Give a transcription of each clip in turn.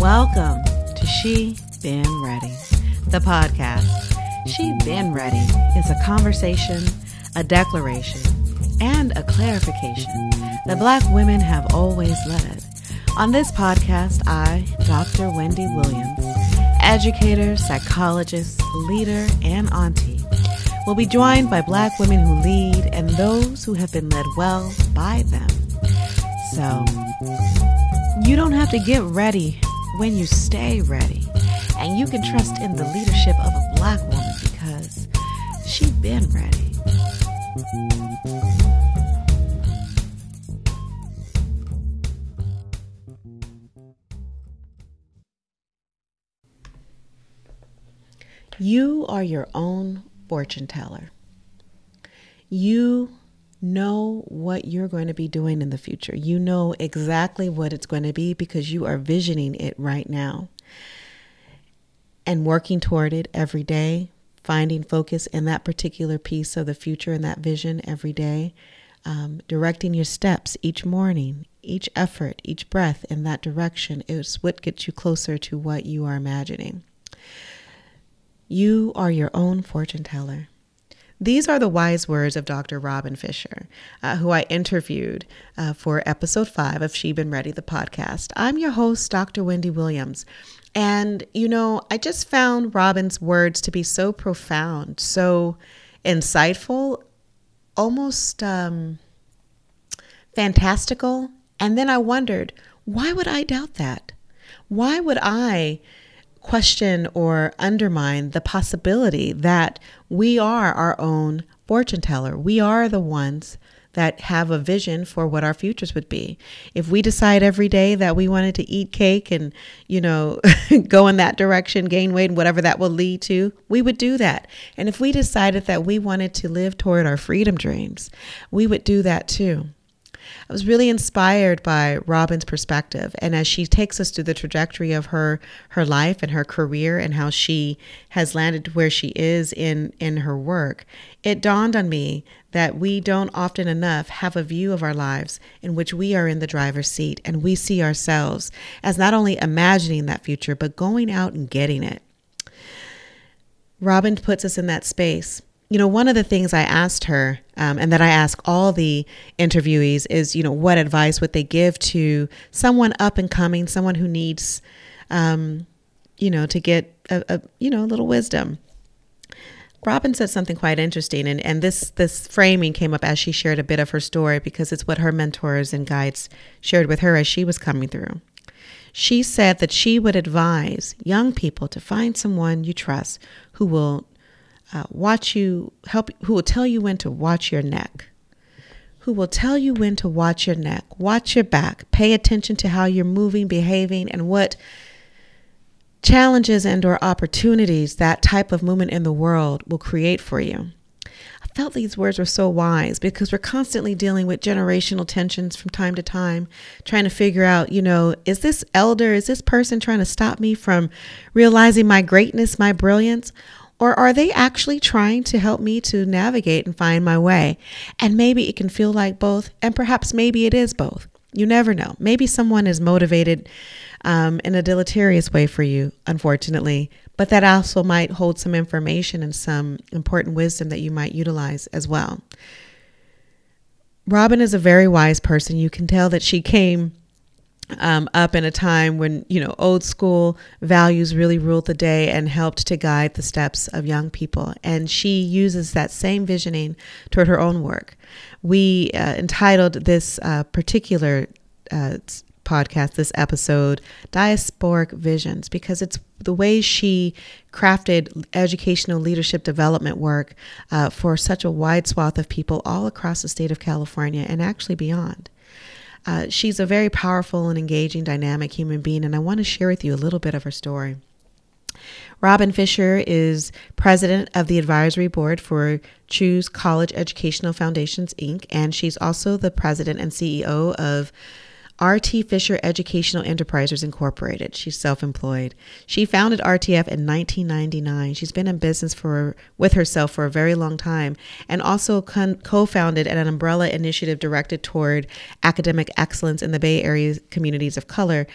Welcome to She Been Ready, the podcast. She Been Ready is a conversation, a declaration, and a clarification that Black women have always led. On this podcast, I, Dr. Wendi Williams, educator, psychologist, leader, and auntie, will be joined by Black women who lead and those who have been led well by them. So, you don't have to get ready when you stay ready. And you can trust in the leadership of a black woman because she's been ready. You are your own fortune teller. You know what you're going to be doing in the future. You know exactly what it's going to be because you are visioning it right now and working toward it every day, finding focus in that particular piece of the future and that vision every day, um, directing your steps each morning, each effort, each breath in that direction is what gets you closer to what you are imagining. You are your own fortune teller. These are the wise words of Dr. Robyn Fisher, uh, who I interviewed uh, for episode five of She Been Ready, the podcast. I'm your host, Dr. Wendi Williams. And, you know, I just found Robyn's words to be so profound, so insightful, almost um, fantastical. And then I wondered, why would I doubt that? Why would I question or undermine the possibility that we are our own fortune teller. We are the ones that have a vision for what our futures would be. If we decide every day that we wanted to eat cake and, you know, go in that direction, gain weight, and whatever that will lead to, we would do that. And if we decided that we wanted to live toward our freedom dreams, we would do that too. I was really inspired by Robyn's perspective and as she takes us through the trajectory of her her life and her career and how she has landed where she is in in her work, it dawned on me that we don't often enough have a view of our lives in which we are in the driver's seat and we see ourselves as not only imagining that future but going out and getting it. Robyn puts us in that space you know, one of the things I asked her, um, and that I ask all the interviewees, is, you know, what advice would they give to someone up and coming, someone who needs, um, you know, to get a, a, you know, a little wisdom. Robyn said something quite interesting, and, and this this framing came up as she shared a bit of her story because it's what her mentors and guides shared with her as she was coming through. She said that she would advise young people to find someone you trust who will uh, watch you help who will tell you when to watch your neck. Who will tell you when to watch your neck. Watch your back. Pay attention to how you're moving behaving and what challenges and or opportunities that type of movement in the world will create for you. I felt these words were so wise because we're constantly dealing with generational tensions from time to time trying to figure out you know is this elder is this person trying to stop me from realizing my greatness my brilliance or are they actually trying to help me to navigate and find my way? And maybe it can feel like both, and perhaps maybe it is both. You never know. Maybe someone is motivated um, in a deleterious way for you, unfortunately, but that also might hold some information and some important wisdom that you might utilize as well. Robyn is a very wise person. You can tell that she came um, up in a time when you know old school values really ruled the day and helped to guide the steps of young people. And she uses that same visioning toward her own work. We uh, entitled this uh, particular uh, podcast this episode diasporic visions because it's the way she crafted educational leadership development work uh, for such a wide swath of people all across the state of california and actually beyond uh, she's a very powerful and engaging, dynamic human being, and I want to share with you a little bit of her story. Robyn Fisher is president of the advisory board for Choose College Educational Foundations, Inc., and she's also the president and CEO of RT Fisher Educational Enterprises Incorporated. She's self-employed. She founded RTF in 1999. She's been in business for with herself for a very long time and also con- co-founded an umbrella initiative directed toward academic excellence in the Bay Area communities of color,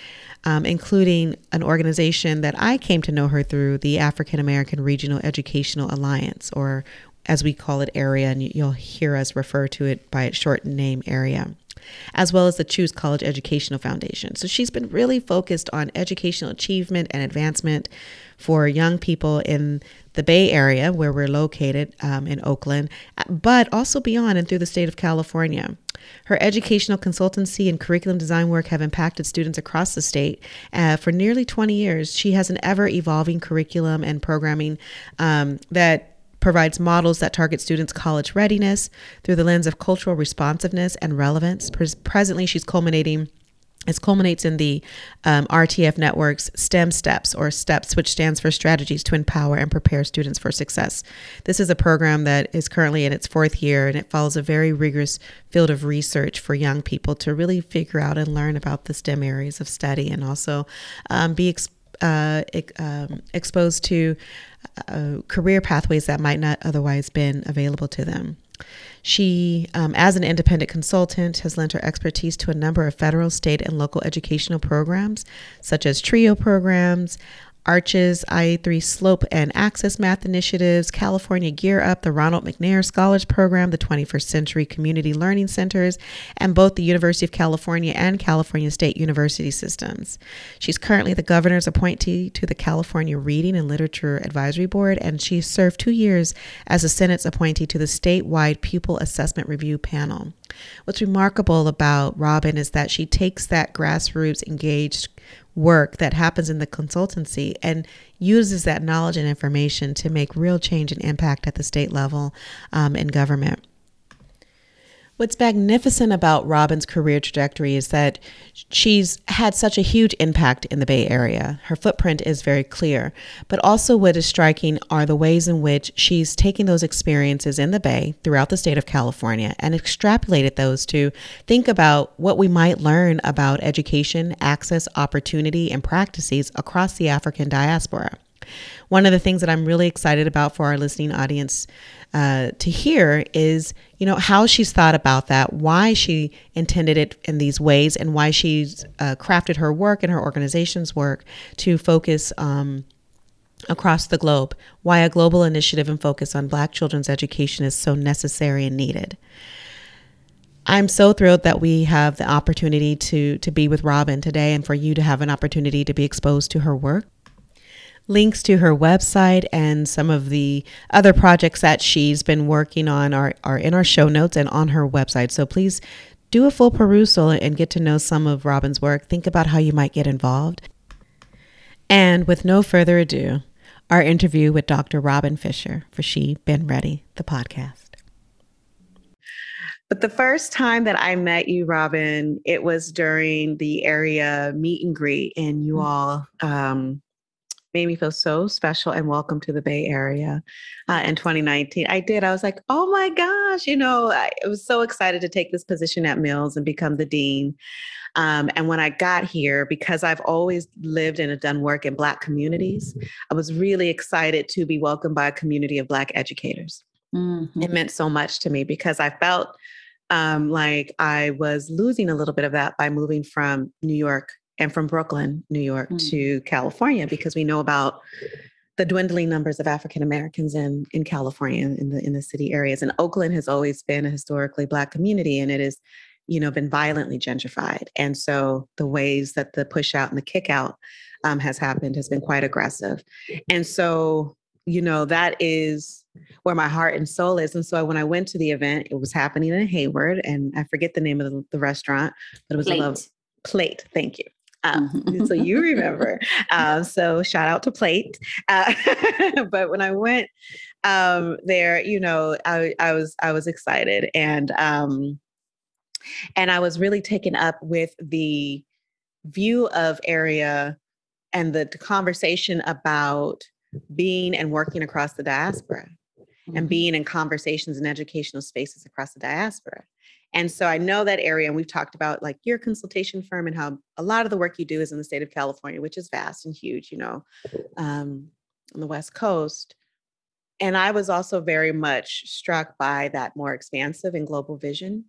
um, including an organization that I came to know her through, the African American Regional Educational Alliance, or as we call it, AAREA, and you'll hear us refer to it by its short name, AAREA as well as the Choose College Educational Foundation. So she's been really focused on educational achievement and advancement for young people in the Bay Area, where we're located um, in Oakland, but also beyond and through the state of California. Her educational consultancy and curriculum design work have impacted students across the state. Uh, for nearly 20 years, she has an ever evolving curriculum and programming um, that provides models that target students' college readiness through the lens of cultural responsiveness and relevance. Presently, she's culminating. It culminates in the um, RTF network's STEM Steps, or STEPS, which stands for Strategies to Empower and Prepare Students for Success. This is a program that is currently in its fourth year, and it follows a very rigorous field of research for young people to really figure out and learn about the STEM areas of study and also um, be exposed uh, um, exposed to uh, career pathways that might not otherwise been available to them. She, um, as an independent consultant, has lent her expertise to a number of federal, state, and local educational programs, such as TRIO programs, Arches, IE3 Slope and Access Math Initiatives, California Gear Up, the Ronald McNair Scholars Program, the 21st Century Community Learning Centers, and both the University of California and California State University systems. She's currently the governor's appointee to the California Reading and Literature Advisory Board, and she served two years as the Senate's appointee to the statewide Pupil Assessment Review Panel. What's remarkable about Robyn is that she takes that grassroots engaged work that happens in the consultancy and uses that knowledge and information to make real change and impact at the state level um, in government. What's magnificent about Robyn's career trajectory is that she's had such a huge impact in the Bay Area. Her footprint is very clear. But also, what is striking are the ways in which she's taken those experiences in the Bay throughout the state of California and extrapolated those to think about what we might learn about education, access, opportunity, and practices across the African diaspora. One of the things that I'm really excited about for our listening audience uh, to hear is, you know, how she's thought about that, why she intended it in these ways, and why she's uh, crafted her work and her organization's work to focus. Um, across the globe, why a global initiative and focus on Black children's education is so necessary and needed. I'm so thrilled that we have the opportunity to to be with Robyn today and for you to have an opportunity to be exposed to her work links to her website and some of the other projects that she's been working on are, are in our show notes and on her website. So please do a full perusal and get to know some of Robyn's work. Think about how you might get involved. And with no further ado, our interview with Dr. Robyn Fisher for She Been Ready, the podcast. But the first time that I met you, Robyn, it was during the AAREA meet and greet, and you all um, made me feel so special and welcome to the Bay Area uh, in 2019. I did. I was like, oh my gosh, you know, I was so excited to take this position at Mills and become the dean. Um, and when I got here, because I've always lived and have done work in Black communities, I was really excited to be welcomed by a community of Black educators. Mm-hmm. It meant so much to me because I felt um, like I was losing a little bit of that by moving from New York and from Brooklyn, New York mm. to California because we know about the dwindling numbers of African Americans in in California in the in the city areas. And Oakland has always been a historically black community and it is you know been violently gentrified. And so the ways that the push out and the kick out um, has happened has been quite aggressive. And so you know that is where my heart and soul is. And so when I went to the event, it was happening in Hayward, and I forget the name of the, the restaurant, but it was Plate. a love plate. Thank you. Um, so you remember. Uh, so shout out to Plate. Uh, but when I went um, there, you know, I, I was I was excited and um, and I was really taken up with the view of AAREA and the conversation about being and working across the diaspora mm-hmm. and being in conversations and educational spaces across the diaspora And so I know that AAREA, and we've talked about like your consultation firm and how a lot of the work you do is in the state of California, which is vast and huge, you know, um, on the West Coast. And I was also very much struck by that more expansive and global vision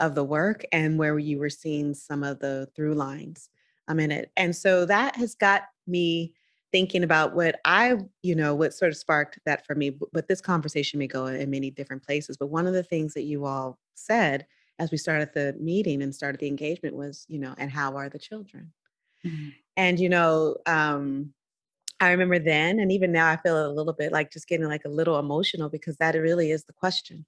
of the work and where you were seeing some of the through lines um, in it. And so that has got me thinking about what I, you know, what sort of sparked that for me. But this conversation may go in many different places. But one of the things that you all said as we started the meeting and started the engagement was, you know, and how are the children? Mm-hmm. And, you know, um, I remember then, and even now, I feel a little bit like just getting like a little emotional because that really is the question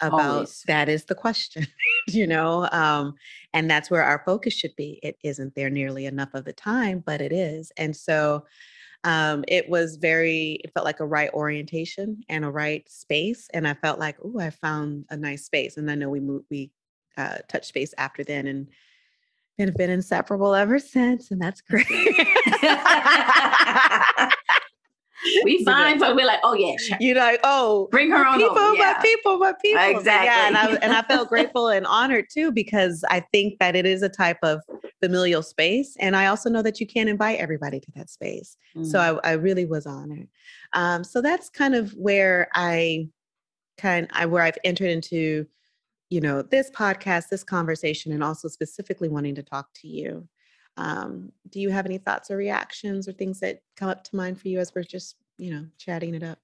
about Always. that is the question, you know, um, and that's where our focus should be. It isn't there nearly enough of the time, but it is. And so um, it was very, it felt like a right orientation and a right space. And I felt like, oh, I found a nice space. And I know we moved, we uh, touched space after then and have been inseparable ever since. And that's great. we find, but we're like, oh yeah, sure. you're like, oh, bring her on, people, over. Yeah. my people, my people, exactly. Yeah, and I and I felt grateful and honored too because I think that it is a type of familial space, and I also know that you can't invite everybody to that space. Mm. So I, I, really was honored. Um, so that's kind of where I kind I where I've entered into, you know, this podcast, this conversation, and also specifically wanting to talk to you. Um, do you have any thoughts or reactions or things that come up to mind for you as we're just, you know, chatting it up?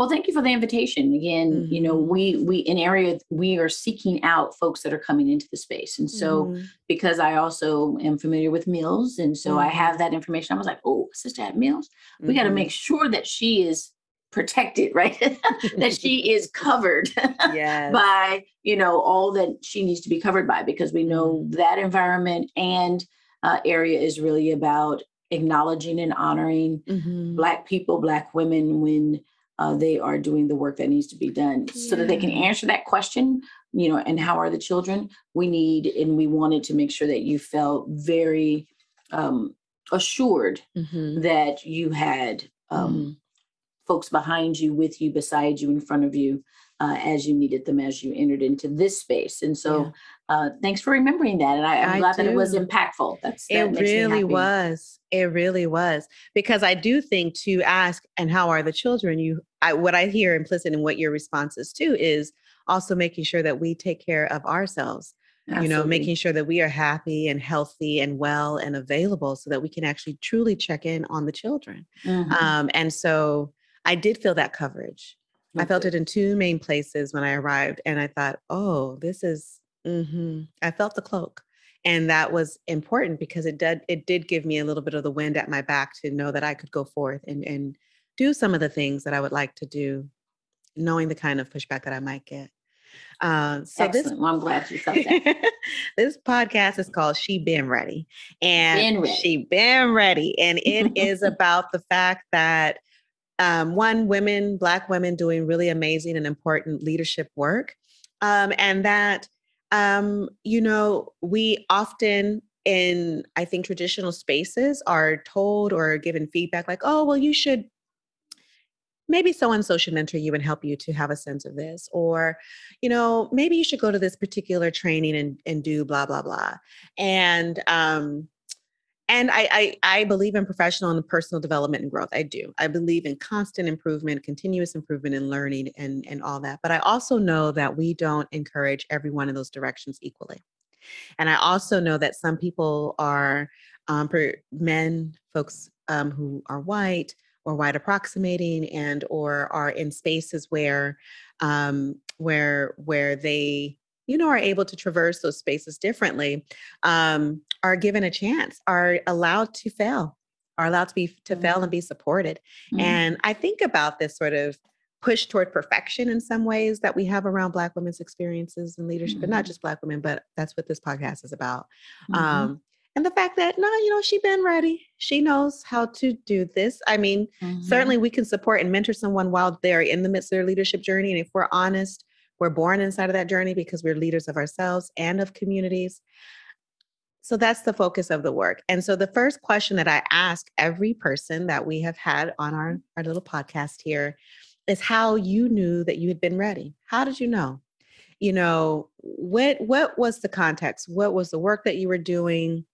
Well, thank you for the invitation. Again, mm-hmm. you know, mm-hmm. we we in AAREA we are seeking out folks that are coming into the space. And so mm-hmm. because I also am familiar with Mills and so mm-hmm. I have that information, I was like, oh, sister at Mills, we got to mm-hmm. make sure that she is protected, right? that she is covered yes. by, you know, all that she needs to be covered by because we know mm-hmm. that environment and uh, AAREA is really about acknowledging and honoring mm-hmm. Black people, Black women when uh, they are doing the work that needs to be done yeah. so that they can answer that question you know and how are the children we need and we wanted to make sure that you felt very um, assured mm-hmm. that you had um, mm-hmm. folks behind you with you beside you in front of you uh, as you needed them as you entered into this space. And so, yeah. uh, thanks for remembering that. And I, am glad do. that it was impactful. That's that it really was. It really was because I do think to ask and how are the children? You, I, what I hear implicit in what your response is too is also making sure that we take care of ourselves. Absolutely. You know, making sure that we are happy and healthy and well and available so that we can actually truly check in on the children. Mm-hmm. Um, and so I did feel that coverage I felt it in two main places when I arrived, and I thought, oh, this is. Mm-hmm. I felt the cloak, and that was important because it did it did give me a little bit of the wind at my back to know that I could go forth and and do some of the things that I would like to do, knowing the kind of pushback that I might get. Uh, so Excellent. this, well, I'm glad you said that. this podcast is called "She Been Ready," and been ready. she been ready, and it is about the fact that um, one, women, Black women doing really amazing and important leadership work. Um, and that, um, you know, we often in, I think, traditional spaces are told or given feedback like, oh, well, you should maybe so and so should mentor you and help you to have a sense of this or you know maybe you should go to this particular training and, and do blah blah blah and um and I, I, I believe in professional and personal development and growth. I do. I believe in constant improvement, continuous improvement, and learning, and and all that. But I also know that we don't encourage every one of those directions equally. And I also know that some people are um, men, folks um, who are white or white approximating, and or are in spaces where um, where where they you know, are able to traverse those spaces differently, um, are given a chance, are allowed to fail, are allowed to be to mm-hmm. fail and be supported. Mm-hmm. And I think about this sort of push toward perfection in some ways that we have around Black women's experiences and leadership, mm-hmm. but not just Black women, but that's what this podcast is about. Mm-hmm. Um, and the fact that no, you know, she been ready. She knows how to do this. I mean, mm-hmm. certainly we can support and mentor someone while they're in the midst of their leadership journey. And if we're honest, we're born inside of that journey because we're leaders of ourselves and of communities. So that's the focus of the work. And so the first question that I ask every person that we have had on our, mm-hmm. our little podcast here is how you knew that you had been ready. How did you know? you know, what what was the context? What was the work that you were doing?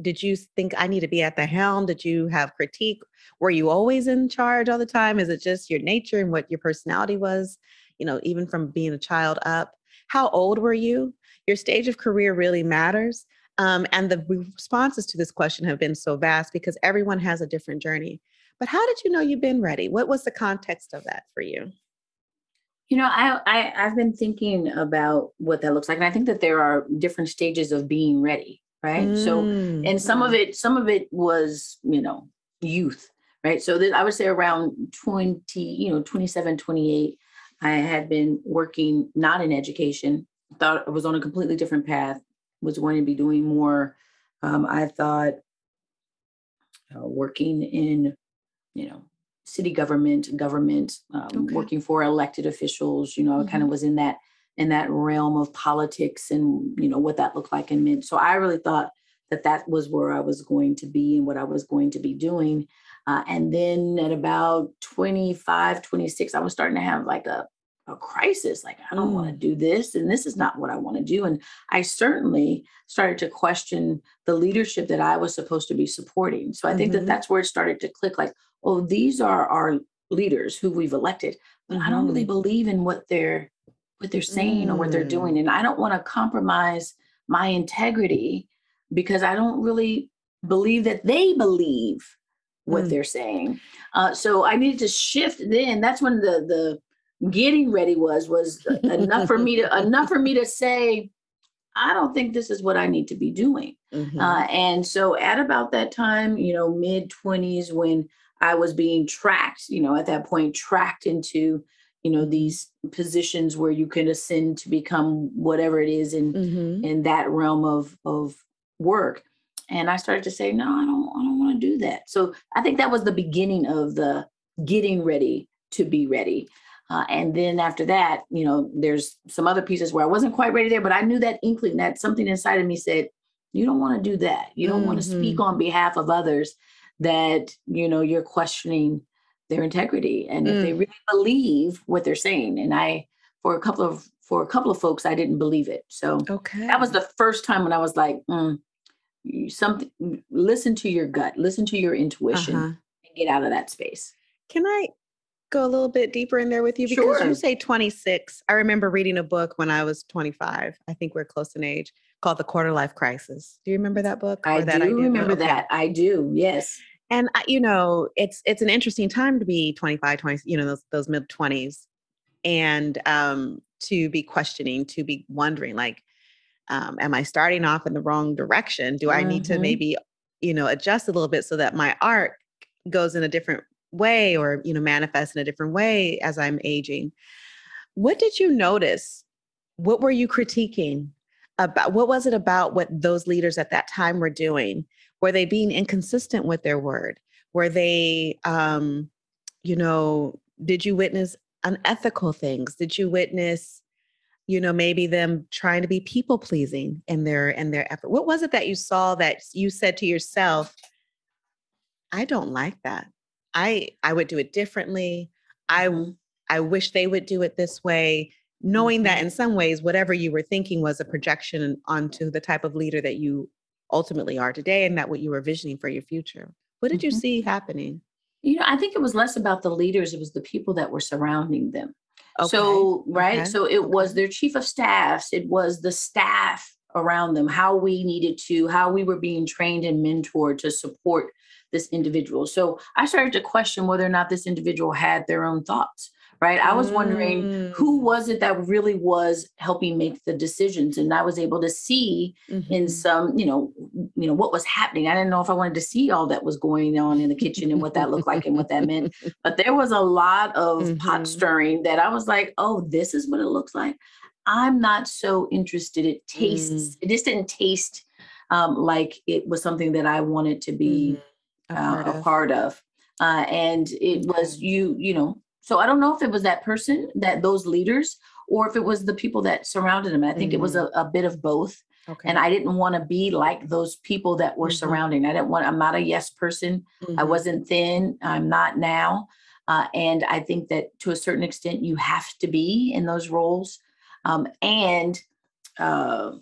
Did you think I need to be at the helm? Did you have critique? Were you always in charge all the time? Is it just your nature and what your personality was? You know, even from being a child up. How old were you? Your stage of career really matters. Um, and the responses to this question have been so vast because everyone has a different journey. But how did you know you've been ready? What was the context of that for you? You know, I, I I've been thinking about what that looks like, and I think that there are different stages of being ready, right? Mm, so, and some of it, some of it was, you know, youth, right? So that I would say around 20, you know, 27, 28, I had been working not in education, thought I was on a completely different path, was going to be doing more. Um, I thought uh, working in, you know, city government, government, um, okay. working for elected officials. You know, mm-hmm. Kind of was in that in that realm of politics and you know what that looked like and meant. So I really thought that that was where I was going to be and what I was going to be doing. Uh, and then at about 25, 26, I was starting to have like a a crisis like i don't mm. want to do this and this is not what i want to do and i certainly started to question the leadership that i was supposed to be supporting so i mm-hmm. think that mm-hmm. that's where it started to click like oh these are our leaders who we've elected but mm-hmm. i don't really mm-hmm. believe in what they're what they're saying mm. or what they're doing mm. and i don't want to compromise my integrity because i don't really believe that they believe what mm. they're saying uh, so i needed to shift then that's when the the getting ready was was enough for me to enough for me to say i don't think this is what i need to be doing. Mm-hmm. uh, and so at about that time you know mid 20s when i was being tracked you know at that point tracked into you know these positions where you can ascend to become whatever it is in mm-hmm. in that realm of of work. And i started to say no i don't i don't want to do that. So i think that was the beginning of the getting ready to be ready uh, and then after that, you know, there's some other pieces where I wasn't quite ready there, but I knew that inkling that something inside of me said, you don't want to do that. You don't mm-hmm. want to speak on behalf of others that, you know, you're questioning their integrity and mm. if they mm. really believe what they're saying. And I, for a couple of, for a couple of folks, I didn't believe it. So okay. that was the first time when I was like, mm, something, listen to your gut, listen to your intuition uh-huh. and get out of that space. Can I go a little bit deeper in there with you because sure. you say 26. I remember reading a book when I was 25. I think we're close in age called The Quarter Life Crisis. Do you remember that book? I that do remember okay. that. I do. Yes. And you know, it's it's an interesting time to be 25, 20, you know, those those mid 20s and um to be questioning, to be wondering like um am I starting off in the wrong direction? Do I need to mm-hmm. maybe, you know, adjust a little bit so that my art goes in a different way or you know manifest in a different way as i'm aging. What did you notice? What were you critiquing about what was it about what those leaders at that time were doing? Were they being inconsistent with their word? Were they um you know did you witness unethical things? Did you witness you know maybe them trying to be people pleasing in their in their effort? What was it that you saw that you said to yourself i don't like that I I would do it differently. I mm-hmm. I wish they would do it this way, knowing mm-hmm. that in some ways whatever you were thinking was a projection onto the type of leader that you ultimately are today and that what you were visioning for your future. What did mm-hmm. you see happening? You know, I think it was less about the leaders, it was the people that were surrounding them. Okay. So, right? Okay. So it okay. was their chief of staffs, it was the staff around them, how we needed to, how we were being trained and mentored to support this individual. So I started to question whether or not this individual had their own thoughts. Right. I was wondering mm. who was it that really was helping make the decisions. And I was able to see mm-hmm. in some, you know, you know, what was happening. I didn't know if I wanted to see all that was going on in the kitchen and what that looked like and what that meant. But there was a lot of mm-hmm. pot stirring that I was like, oh, this is what it looks like. I'm not so interested. It tastes, mm. it just didn't taste um, like it was something that I wanted to be mm a part, uh, a part of. Uh, and it was you, you know, so I don't know if it was that person, that those leaders, or if it was the people that surrounded him. I think mm-hmm. it was mm-hmm. a, a, bit of both. Okay. And I didn't want to be like those people that were mm-hmm. surrounding. I didn't want, I'm not a yes person. Mm-hmm. I wasn't thin. I'm not now. Uh, and I think that to a certain extent, you have to be in those roles Um, and uh,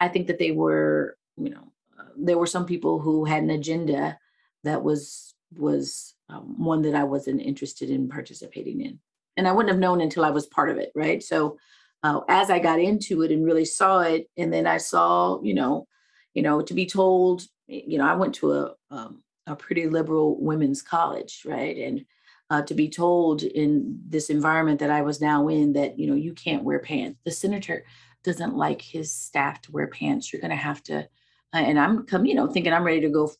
I think that they were, you know, there were some people who had an agenda that was was um, one that I wasn't interested in participating in, and I wouldn't have known until I was part of it, right? So uh, as I got into it and really saw it, and then I saw, you know, you know, to be told, you know, I went to a um, a pretty liberal women's college, right, and uh, to be told in this environment that I was now in that you know you can't wear pants. The senator doesn't like his staff to wear pants. You're going to have to, and I'm come, you know, thinking I'm ready to go.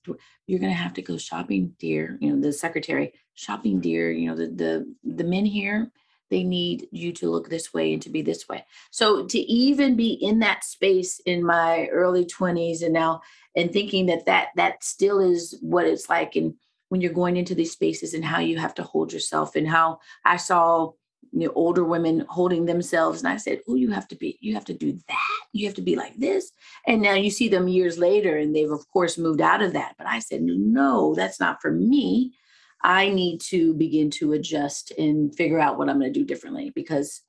You're going to have to go shopping, dear. You know, the secretary shopping, dear. You know, the the the men here they need you to look this way and to be this way. So to even be in that space in my early 20s and now and thinking that that that still is what it's like and when you're going into these spaces and how you have to hold yourself and how I saw you know, older women holding themselves. And I said, Oh, you have to be, you have to do that. You have to be like this. And now you see them years later, and they've, of course, moved out of that. But I said, No, that's not for me. I need to begin to adjust and figure out what I'm going to do differently because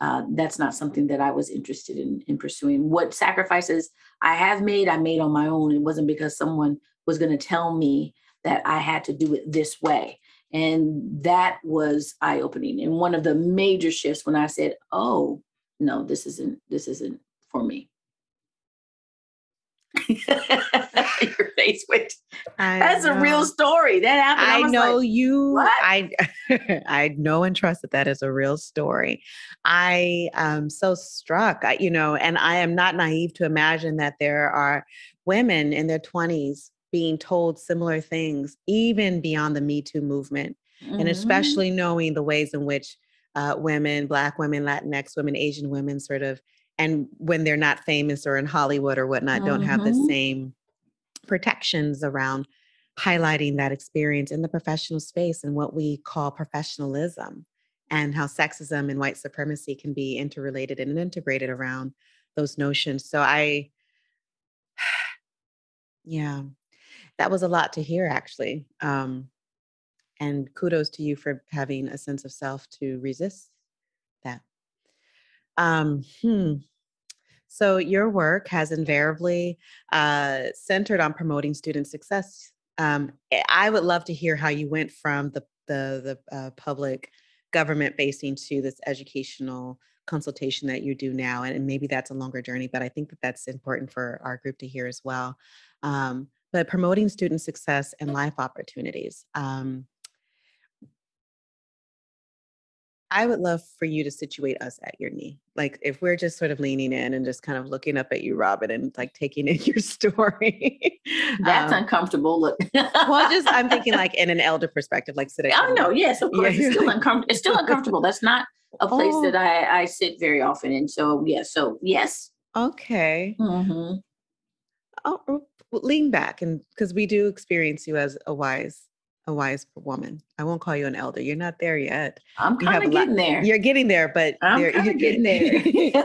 uh, that's not something that I was interested in, in pursuing. What sacrifices I have made, I made on my own. It wasn't because someone was going to tell me that I had to do it this way. And that was eye opening. And one of the major shifts when I said, oh, no, this isn't, this isn't for me. Your face went. That's know. a real story. That happened. I, I know like, you. What? I I know and trust that that is a real story. I am so struck. I, you know, and I am not naive to imagine that there are women in their twenties being told similar things, even beyond the Me Too movement, mm-hmm. and especially knowing the ways in which uh, women, Black women, Latinx women, Asian women, sort of, and when they're not famous or in Hollywood or whatnot, mm-hmm. don't have the mm-hmm. same protections around highlighting that experience in the professional space and what we call professionalism and how sexism and white supremacy can be interrelated and integrated around those notions. So I, yeah, that was a lot to hear actually um, and kudos to you for having a sense of self to resist that. Um, hmm. so your work has invariably uh, centered on promoting student success. Um, eh, i would love to hear how you went from the the, the uh, public government facing to this educational consultation that you do now and, maybe that's a longer journey but i think that that's important for our group to hear as well. Um, but promoting student success and life opportunities. Um, I would love for you to situate us at your knee. Like if we're just sort of leaning in and just kind of looking up at you, Robyn, and like taking in your story. That's um, uncomfortable. Look. well, just I'm thinking like in an elder perspective, like sitting. I know, yes, of course. Yeah. It's still uncomfortable. It's still uncomfortable. That's not a place oh. that I, I sit very often And So yeah, so yes. Okay. Mm-hmm. Oh, oh lean back and because we do experience you as a wise a wise woman. I won't call you an elder. You're not there yet. I'm kind of getting there. You're getting there, but I'm kind of getting there.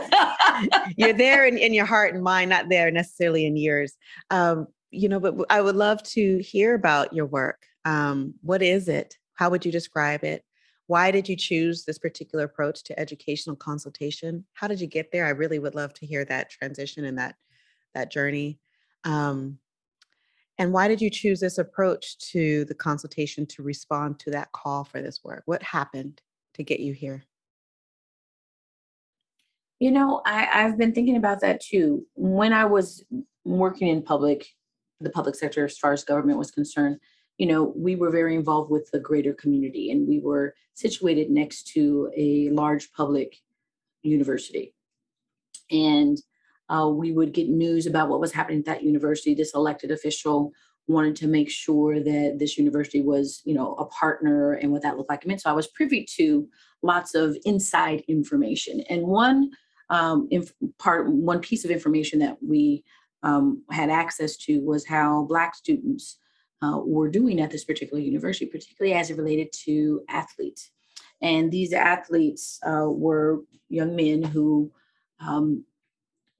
you're there in, in your heart and mind, not there necessarily in years. Um, you know, but I would love to hear about your work. Um, what is it? How would you describe it? Why did you choose this particular approach to educational consultation? How did you get there? I really would love to hear that transition and that that journey. Um, and why did you choose this approach to the consultation to respond to that call for this work? What happened to get you here? You know, I, I've been thinking about that too. When I was working in public, the public sector, as far as government was concerned, you know, we were very involved with the greater community and we were situated next to a large public university. And uh, we would get news about what was happening at that university. This elected official wanted to make sure that this university was, you know, a partner and what that looked like. I mean, so I was privy to lots of inside information. And one um, inf- part, one piece of information that we um, had access to was how Black students uh, were doing at this particular university, particularly as it related to athletes. And these athletes uh, were young men who um,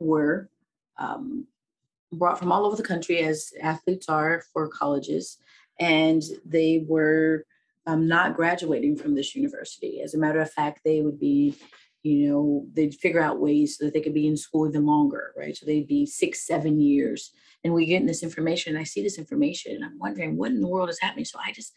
were um, brought from all over the country, as athletes are for colleges, and they were um, not graduating from this university. As a matter of fact, they would be you know, they'd figure out ways so that they could be in school even longer, right? So they'd be six, seven years. And we get this information, and I see this information, and I'm wondering what in the world is happening. So I just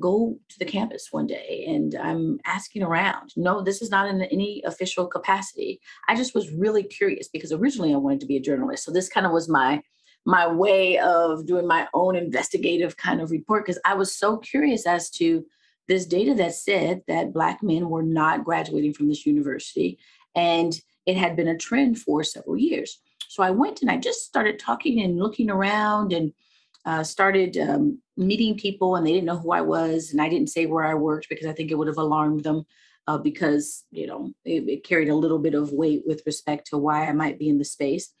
go to the campus one day and I'm asking around. No, this is not in any official capacity. I just was really curious because originally I wanted to be a journalist. So this kind of was my my way of doing my own investigative kind of report because I was so curious as to this data that said that Black men were not graduating from this university. And it had been a trend for several years. So I went and I just started talking and looking around and uh, started um, meeting people, and they didn't know who I was. And I didn't say where I worked because I think it would have alarmed them. Uh, because you know it, it carried a little bit of weight with respect to why I might be in the space,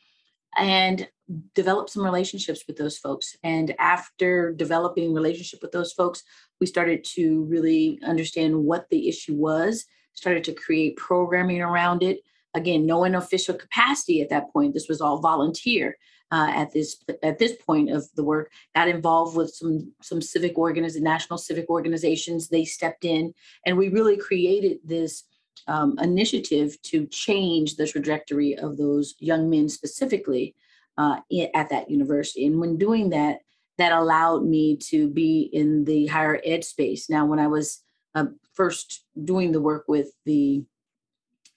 and develop some relationships with those folks. And after developing relationship with those folks, we started to really understand what the issue was, started to create programming around it. Again, no an official capacity at that point. This was all volunteer uh, at this at this point of the work. Got involved with some some civic organizations, national civic organizations. They stepped in, and we really created this um, initiative to change the trajectory of those young men specifically uh, at that university. And when doing that, that allowed me to be in the higher ed space. Now, when I was uh, first doing the work with the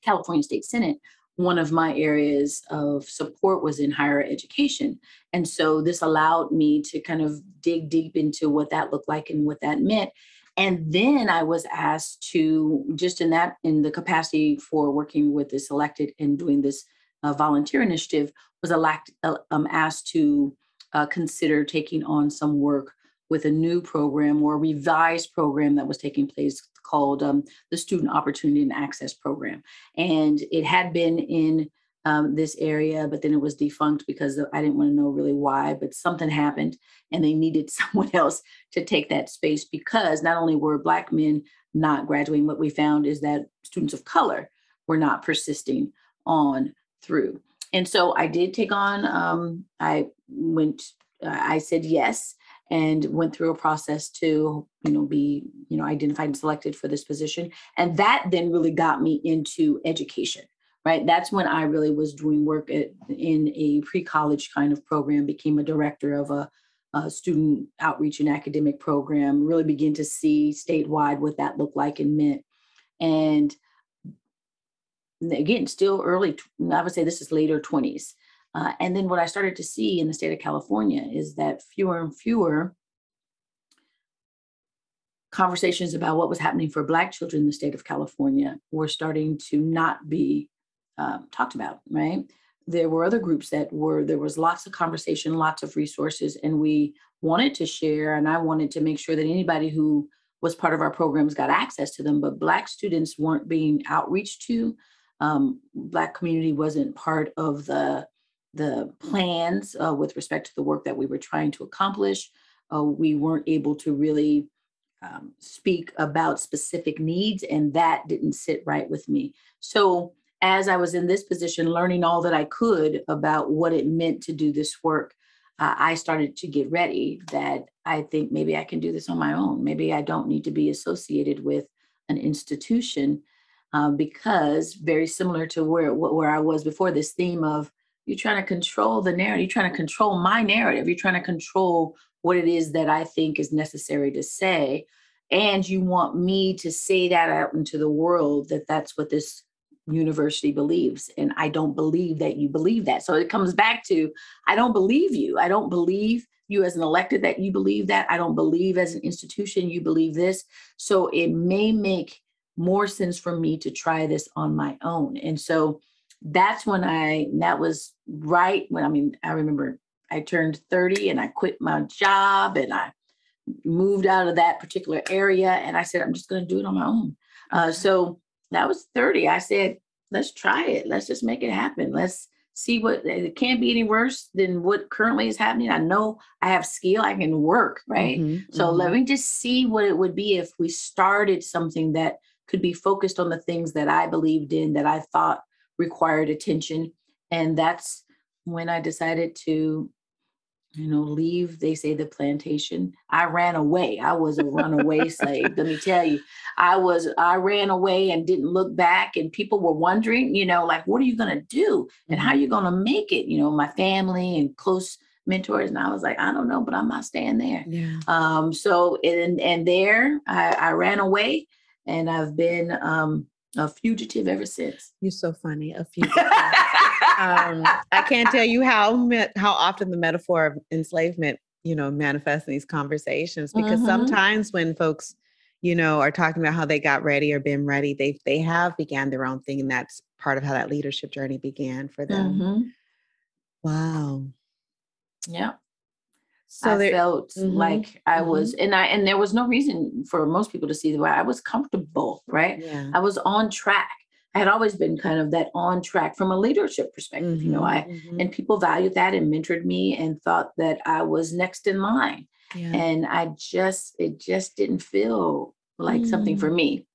California State Senate, one of my areas of support was in higher education. And so this allowed me to kind of dig deep into what that looked like and what that meant. And then I was asked to, just in that, in the capacity for working with the selected and doing this uh, volunteer initiative, was elect, uh, um, asked to uh, consider taking on some work with a new program or revised program that was taking place called um, the Student Opportunity and Access Program. And it had been in um, this area, but then it was defunct because I didn't want to know really why, but something happened and they needed someone else to take that space because not only were Black men not graduating, what we found is that students of color were not persisting on through. And so I did take on, um, I went, I said yes and went through a process to you know be you know identified and selected for this position. And that then really got me into education right? That's when i really was doing work at, in a pre-college kind of program became a director of a, a student outreach and academic program really begin to see statewide what that looked like and meant. And again still early i would say this is later 20s uh, and then what I started to see in the state of California is that fewer and fewer conversations about what was happening for Black children in the state of California were starting to not be um, talked about, right? There were other groups that were, there was lots of conversation, lots of resources, and we wanted to share. And I wanted to make sure that anybody who was part of our programs got access to them, but Black students weren't being outreached to. Um, Black community wasn't part of the the plans uh, with respect to the work that we were trying to accomplish. Uh, we weren't able to really um, speak about specific needs, and that didn't sit right with me. So, as I was in this position, learning all that I could about what it meant to do this work, uh, I started to get ready that I think maybe I can do this on my own. Maybe I don't need to be associated with an institution uh, because, very similar to where where I was before, this theme of you're trying to control the narrative. You're trying to control my narrative. You're trying to control what it is that I think is necessary to say. And you want me to say that out into the world that that's what this university believes. And I don't believe that you believe that. So it comes back to I don't believe you. I don't believe you as an elected that you believe that. I don't believe as an institution you believe this. So it may make more sense for me to try this on my own. And so that's when I, that was right when, I mean, I remember I turned 30 and I quit my job and I moved out of that particular area. And I said, I'm just going to do it on my own. Uh, so that was 30. I said, let's try it. Let's just make it happen. Let's see what it can't be any worse than what currently is happening. I know I have skill, I can work, right? Mm-hmm, so mm-hmm. let me just see what it would be if we started something that could be focused on the things that I believed in, that I thought required attention. And that's when I decided to you know, leave, they say the plantation. I ran away. I was a runaway slave. Let me tell you, I was, I ran away and didn't look back. And people were wondering, you know, like, what are you going to do? And how are mm-hmm. you going to make it? You know, my family and close mentors. And I was like, I don't know, but I'm not staying there. Yeah. Um, so, and, and there I, I ran away and I've been um, a fugitive ever since. You're so funny. A fugitive. um, I can't tell you how how often the metaphor of enslavement, you know, manifests in these conversations because mm-hmm. sometimes when folks, you know, are talking about how they got ready or been ready, they they have began their own thing, and that's part of how that leadership journey began for them. Mm-hmm. Wow. Yeah. So I there, felt mm-hmm, like I mm-hmm. was, and I and there was no reason for most people to see the way I was comfortable, right? Yeah. I was on track. I had always been kind of that on track from a leadership perspective. Mm-hmm, you know, I mm-hmm. and people valued that and mentored me and thought that I was next in line. Yeah. And I just it just didn't feel like something for mm. me.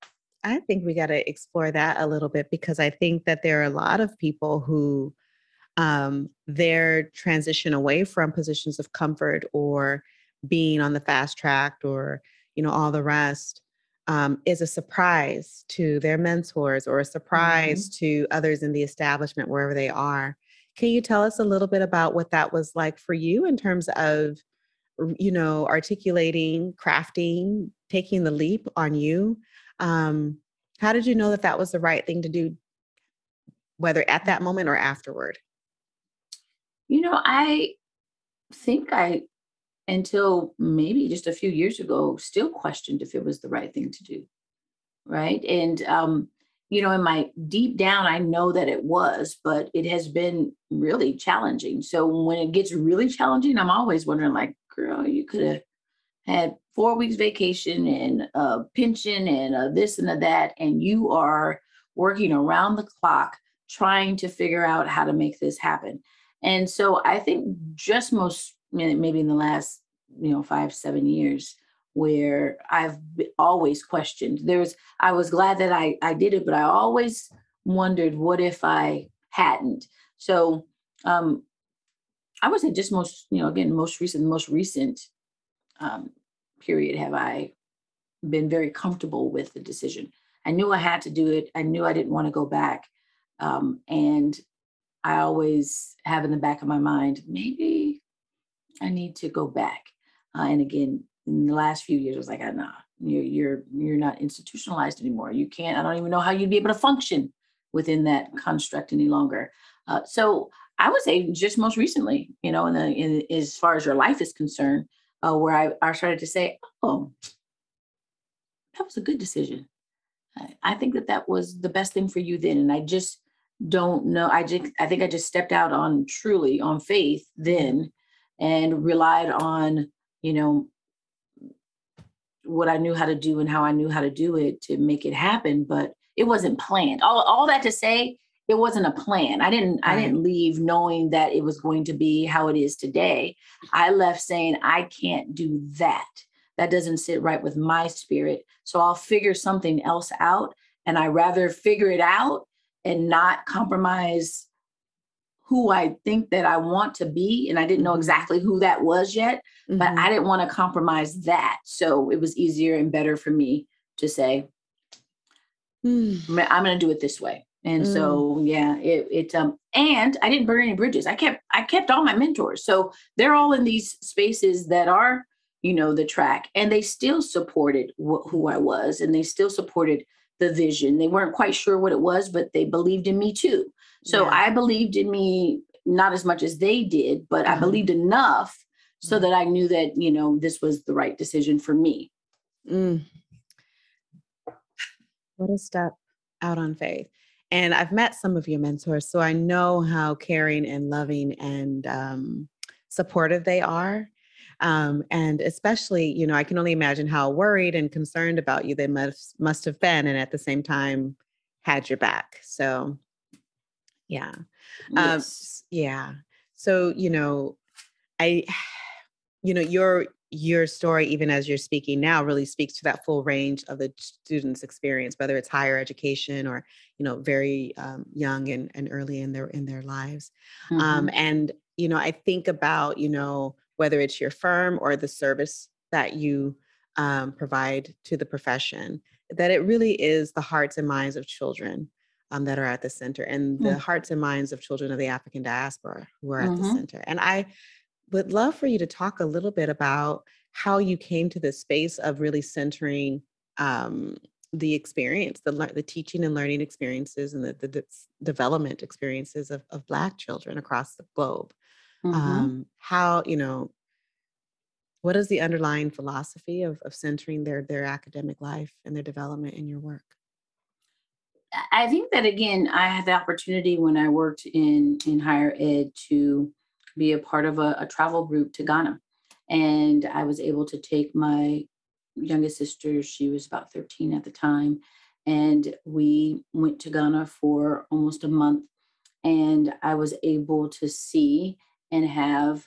I think we got to explore that a little bit because I think that there are a lot of people who um, their transition away from positions of comfort or being on the fast track or you know all the rest um, is a surprise to their mentors or a surprise mm-hmm. to others in the establishment wherever they are. Can you tell us a little bit about what that was like for you in terms of, you know, articulating, crafting, taking the leap on you? Um, how did you know that that was the right thing to do, whether at that moment or afterward? You know, I think I until maybe just a few years ago still questioned if it was the right thing to do right? And um you know in my deep down i know that it was but it has been really challenging. So when it gets really challenging i'm always wondering like girl you could have had four weeks vacation and a pension and a this and a that and you are working around the clock trying to figure out how to make this happen and so i think just most maybe in the last you know five seven years where i've always questioned. There's i was glad that i i did it but i always wondered what if i hadn't. So um i would say just most you know again most recent most recent um period have i been very comfortable with the decision. I knew i had to do it. I knew i didn't want to go back um and i always have in the back of my mind maybe I need to go back. Uh, and again, in the last few years, I was like, ah, nah, you're you're you're not institutionalized anymore. You can't. I don't even know how you'd be able to function within that construct any longer. Uh, so I would say just most recently, you know, in the in as far as your life is concerned, uh, where I, I started to say, oh, that was a good decision. I think that that was the best thing for you then, and I just don't know. I just I think I just stepped out on truly on faith then and relied on, you know, what I knew how to do and how I knew how to do it to make it happen. But it wasn't planned. All, all that to say, it wasn't a plan. I didn't right. I didn't leave knowing that it was going to be how it is today. I left saying I can't do that. That doesn't sit right with my spirit. So I'll figure something else out and I rather figure it out and not compromise who I think that I want to be. And I didn't know mm-hmm. exactly who that was yet, mm-hmm. but I didn't want to compromise that. So it was easier and better for me to say, mm. I'm going to do it this way. And mm. so, yeah, it, it, um, and I didn't burn any bridges. I kept, I kept all my mentors. So they're all in these spaces that are, you know, the track and they still supported wh- who I was and they still supported the vision. They weren't quite sure what it was, but they believed in me too. So yeah. I believed in me not as much as they did, but mm-hmm. I believed enough so mm-hmm. that I knew that, you know, this was the right decision for me. Mm. What a step out on faith. And I've met some of your mentors, so I know how caring and loving and um, supportive they are. Um, and especially, you know, I can only imagine how worried and concerned about you they must must have been, and at the same time had your back. So yeah. Um, yes. Um, yeah. So, you know, I, you know, your your story, even as you're speaking now, really speaks to that full range of the student's experience, whether it's higher education or, you know, very um, young and, and early in their in their lives. Um, mm-hmm. Um, and you know, I think about, you know, whether it's your firm or the service that you um, provide to the profession, that it really is the hearts and minds of children um, that are at the center and the mm. hearts and minds of children of the African diaspora who are at mm-hmm. the center. And I would love for you to talk a little bit about how you came to this space of really centering um, the experience, the the teaching and learning experiences, and the, the, the development experiences of, of Black children across the globe. Mm-hmm. Um, how you know what is the underlying philosophy of, of centering their their academic life and their development in your work? I think that again, I had the opportunity when I worked in in higher ed to be a part of a, a travel group to Ghana, and I was able to take my youngest sister, she was about 13 at the time. And we went to Ghana for almost a month. And I was able to see and have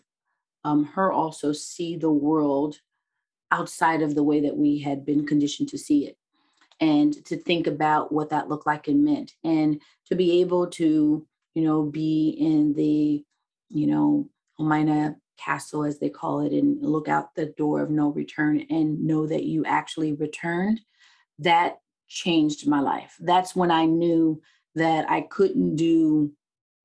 um, her also see the world outside of the way that we had been conditioned to see it and to think about what that looked like and meant and to be able to you know be in the you know Elmina castle, as they call it, and look out the door of no return and know that you actually returned, that changed my life. That's when I knew that I couldn't do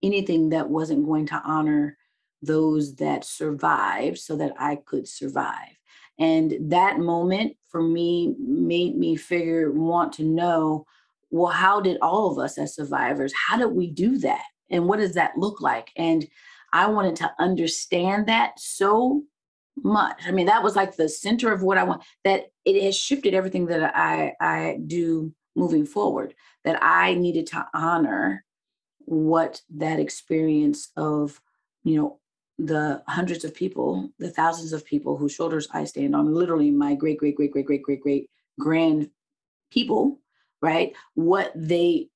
anything that wasn't going to honor those that survived so that I could survive. And that moment for me made me figure, want to know, well, how did all of us as survivors, how did we do that? And what does that look like? And I wanted to understand that so much. I mean, that was like the center of what I want, that it has shifted everything that I, I do moving forward, that I needed to honor what that experience of, you know, the hundreds of people, the thousands of people whose shoulders I stand on, literally my great, great, great, great, great, great, great grand people, right? What they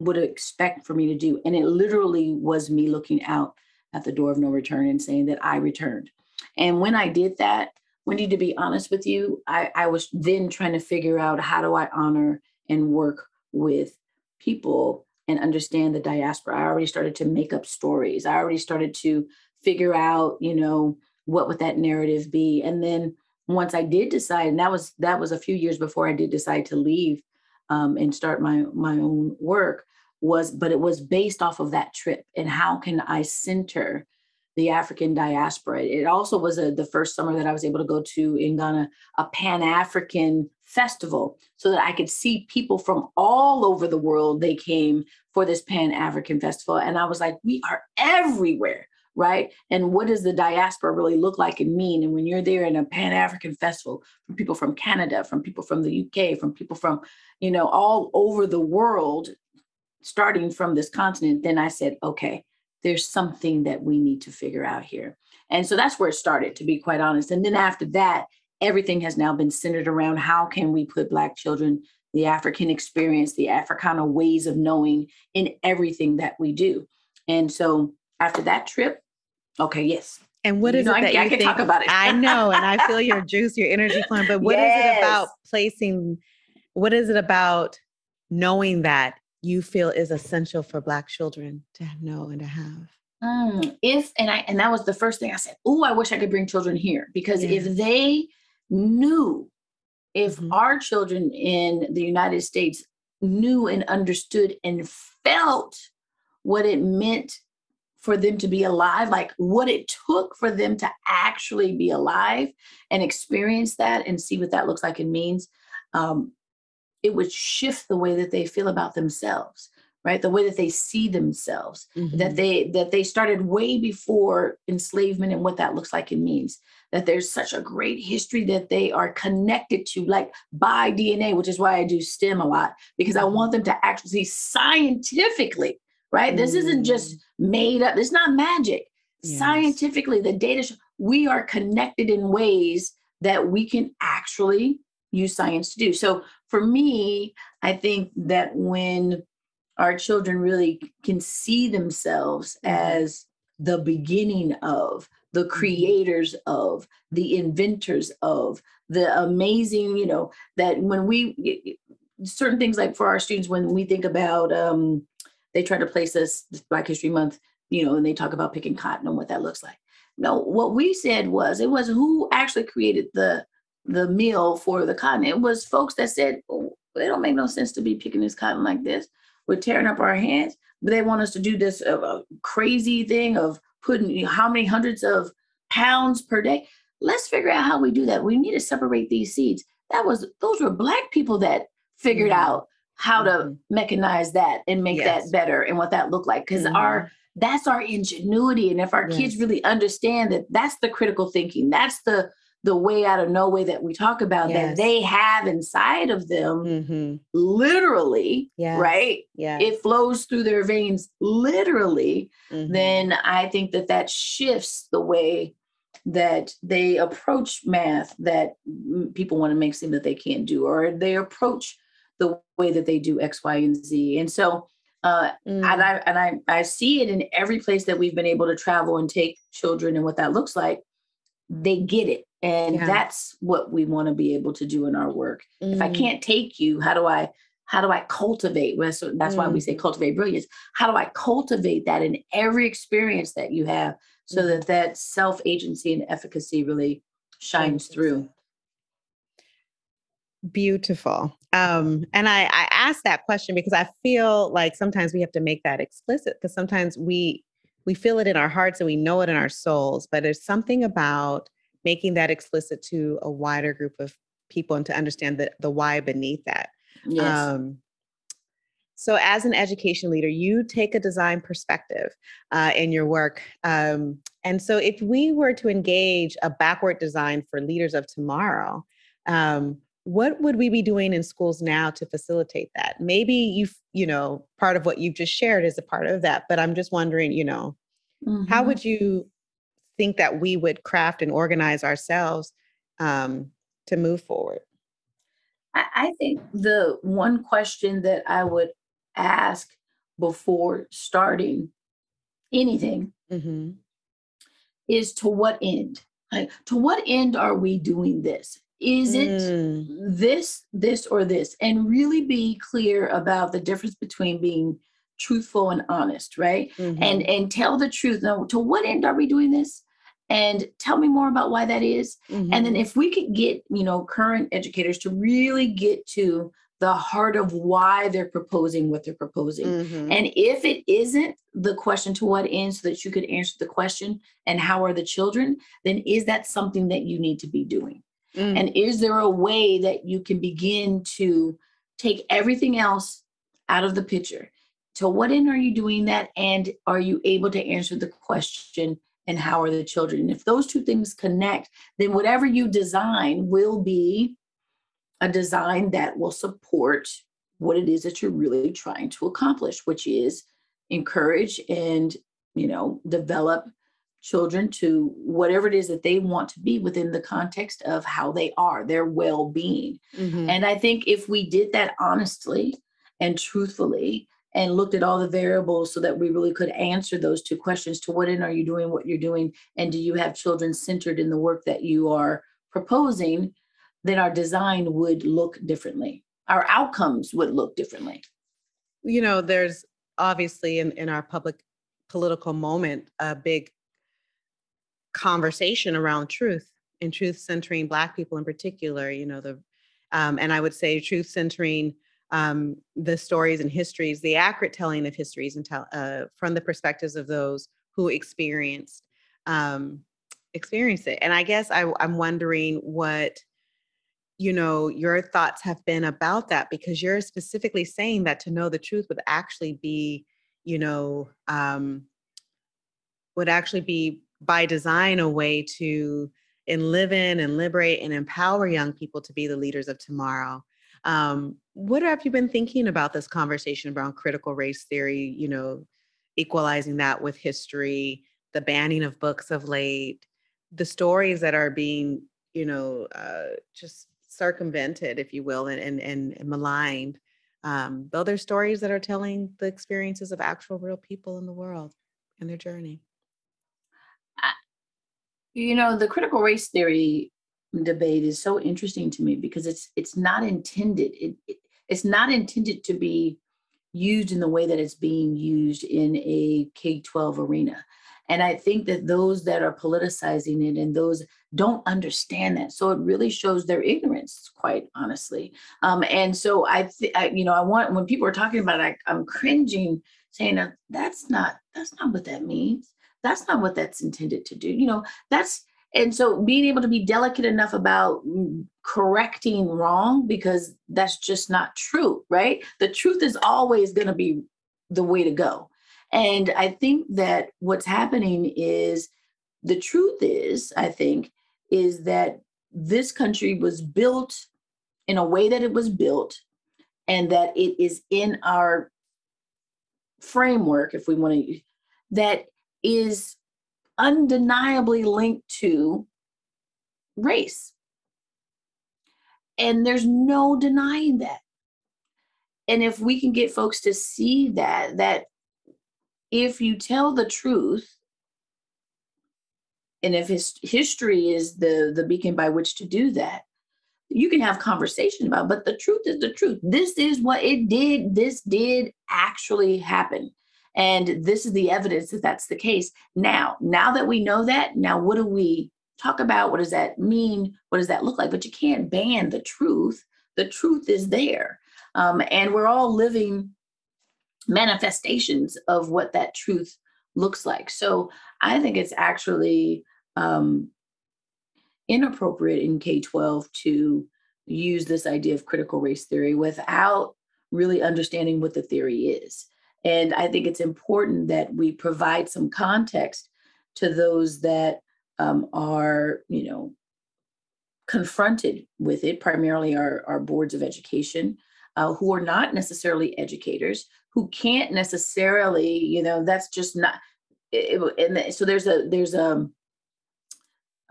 would expect for me to do. And it literally was me looking out at the door of no return and saying that I returned. And when I did that, Wendi, to be honest with you, I, I was then trying to figure out how do I honor and work with people and understand the diaspora. I already started to make up stories. I already started to figure out, you know, what would that narrative be. And then once I did decide, and that was that was a few years before I did decide to leave um, and start my my own work was but it was based off of that trip and how can i center the african diaspora it also was a, the first summer that i was able to go to in ghana a pan-african festival so that i could see people from all over the world they came for this pan-african festival and i was like we are everywhere right? And what does the diaspora really look like and mean? And when you're there in a Pan African festival, from people from Canada, from people from the UK, from people from, you know, all over the world, starting from this continent, then I said, okay, there's something that we need to figure out here. And so that's where it started, to be quite honest. And then after that, everything has now been centered around how can we put Black children, the African experience, the Africana ways of knowing in everything that we do. And so after that trip, Okay, yes. And what is you know, it that I, you I think? Talk about it. I know, and I feel your juice, your energy flowing. But what yes. is it about placing? What is it about knowing that you feel is essential for Black children to know and to have? Mm, if and I and that was the first thing I said. Oh, I wish I could bring children here because yes. if they knew, if mm-hmm. our children in the United States knew and understood and felt what it meant for them to be alive, like what it took for them to actually be alive and experience that and see what that looks like and means, um, it would shift the way that they feel about themselves right the way that they see themselves mm-hmm. that they that they started way before enslavement and what that looks like and means that there's such a great history that they are connected to like by dna which is why i do stem a lot because i want them to actually see scientifically right? Mm. This isn't just mm. made up. It's not magic. Yes. Scientifically, the data we are connected in ways that we can actually use science to do. So for me, I think that when our children really can see themselves as the beginning of, the mm-hmm. creators of, the inventors of, the amazing, you know, that when we certain things like for our students, when we think about um, they try to place us Black History Month, you know, and they talk about picking cotton and what that looks like. No, what we said was it was who actually created the the meal for the cotton. It was folks that said, oh, it don't make no sense to be picking this cotton like this. We're tearing up our hands, but they want us to do this uh, crazy thing of putting you know, how many hundreds of pounds per day. Let's figure out how we do that. We need to separate these seeds. That was those were black people that figured mm-hmm. out how mm-hmm. to mechanize that and make yes. that better and what that looked like because mm-hmm. our that's our ingenuity and if our yes. kids really understand that that's the critical thinking that's the the way out of no way that we talk about yes. that they have inside of them mm-hmm. literally yes. right yeah it flows through their veins literally mm-hmm. then i think that that shifts the way that they approach math that people want to make seem that they can't do or they approach the way that they do X, Y, and Z. And so, uh, mm. and I and I I see it in every place that we've been able to travel and take children and what that looks like. They get it, and yeah. that's what we want to be able to do in our work. Mm. If I mm. can't take you, how do I? How do I cultivate? Well, so that's mm. why we say mm. cultivate brilliance. How do I cultivate that in every experience that you have, so mm. that that self agency and efficacy really shines through? Beautiful. Um, and I, I asked that question because I feel like sometimes we have to make that explicit because sometimes we we feel it in our hearts and we know it in our souls, but there's something about making that explicit to a wider group of people and to understand the, the why beneath that. Yes. Um, so, as an education leader, you take a design perspective uh, in your work. Um, and so, if we were to engage a backward design for leaders of tomorrow, um, what would we be doing in schools now to facilitate that maybe you've, you know part of what you've just shared is a part of that but i'm just wondering you know mm-hmm. how would you think that we would craft and organize ourselves um, to move forward I, think the one question that i would ask before starting anything mm-hmm. is to what end like to what end are we doing this is it mm. this, this, or this? And really be clear about the difference between being truthful and honest, right? Mm-hmm. And and tell the truth. Now, to what end are we doing this? And tell me more about why that is. Mm-hmm. And then mm-hmm. if we could get, you know, current educators to really get to the heart of why they're proposing what they're proposing. Mm-hmm. And if it isn't the question to what end, so that you could answer the question and how are the children, then is that something that you need to be doing? Mm. And is there a way that you can begin to take everything else out of the picture? To what end are you doing that? And are you able to answer the question, and how are the children? And if those two things connect, then whatever you design will be a design that will support what it is that you're really trying to accomplish, which is encourage and you know develop children to whatever it is that they want to be within the context of how they are, their well being. Mm-hmm. And I think if we did that honestly and truthfully and looked at all the variables so that we really could answer those two questions to what end are you doing what you're doing and do you have children centered in the work that you are proposing then our design would look differently. Our outcomes would look differently. You know there's obviously in, in our public political moment a big conversation around truth and truth centering black people in particular you know the um, and i would say truth centering um, the stories and histories the accurate telling of histories and tell uh, from the perspectives of those who experienced um, experienced it and i guess I, i'm wondering what you know your thoughts have been about that because you're specifically saying that to know the truth would actually be you know um, would actually be by design a way to enliven and liberate and empower young people to be the leaders of tomorrow. Um, what have you been thinking about this conversation around critical race theory? You know, equalizing that with history, the banning of books of late, the stories that are being, you know, uh, just circumvented, if you will, and and, and maligned. Um, though they're stories that are telling the experiences of actual real people in the world and their journey you know the critical race theory debate is so interesting to me because it's it's not intended it, it, it's not intended to be used in the way that it's being used in a K-12 arena And I think that those that are politicizing it and those don't understand that. So it really shows their ignorance, quite honestly. Um, and so I, th- I, you know, I want when people are talking about it, I, I'm cringing, saying that that's not that's not what that means. That's not what that's intended to do. You know, that's and so being able to be delicate enough about correcting wrong because that's just not true, right? The truth is always going to be the way to go. And I think that what's happening is the truth is, I think, is that this country was built in a way that it was built and that it is in our framework, if we want to, that is undeniably linked to race. And there's no denying that. And if we can get folks to see that, that if you tell the truth, and if his history is the the beacon by which to do that, you can have conversation about. But the truth is the truth. This is what it did. This did actually happen. And this is the evidence that that's the case. Now, now that we know that, now what do we talk about? What does that mean? What does that look like? But you can't ban the truth. The truth is there. Um, and we're all living manifestations of what that truth looks like. So I think it's actually um, inappropriate in K 12 to use this idea of critical race theory without really understanding what the theory is. And I think it's important that we provide some context to those that um, are, you know, confronted with it, primarily our, our boards of education, uh, who are not necessarily educators, who can't necessarily, you know, that's just not. It, and so there's a there's a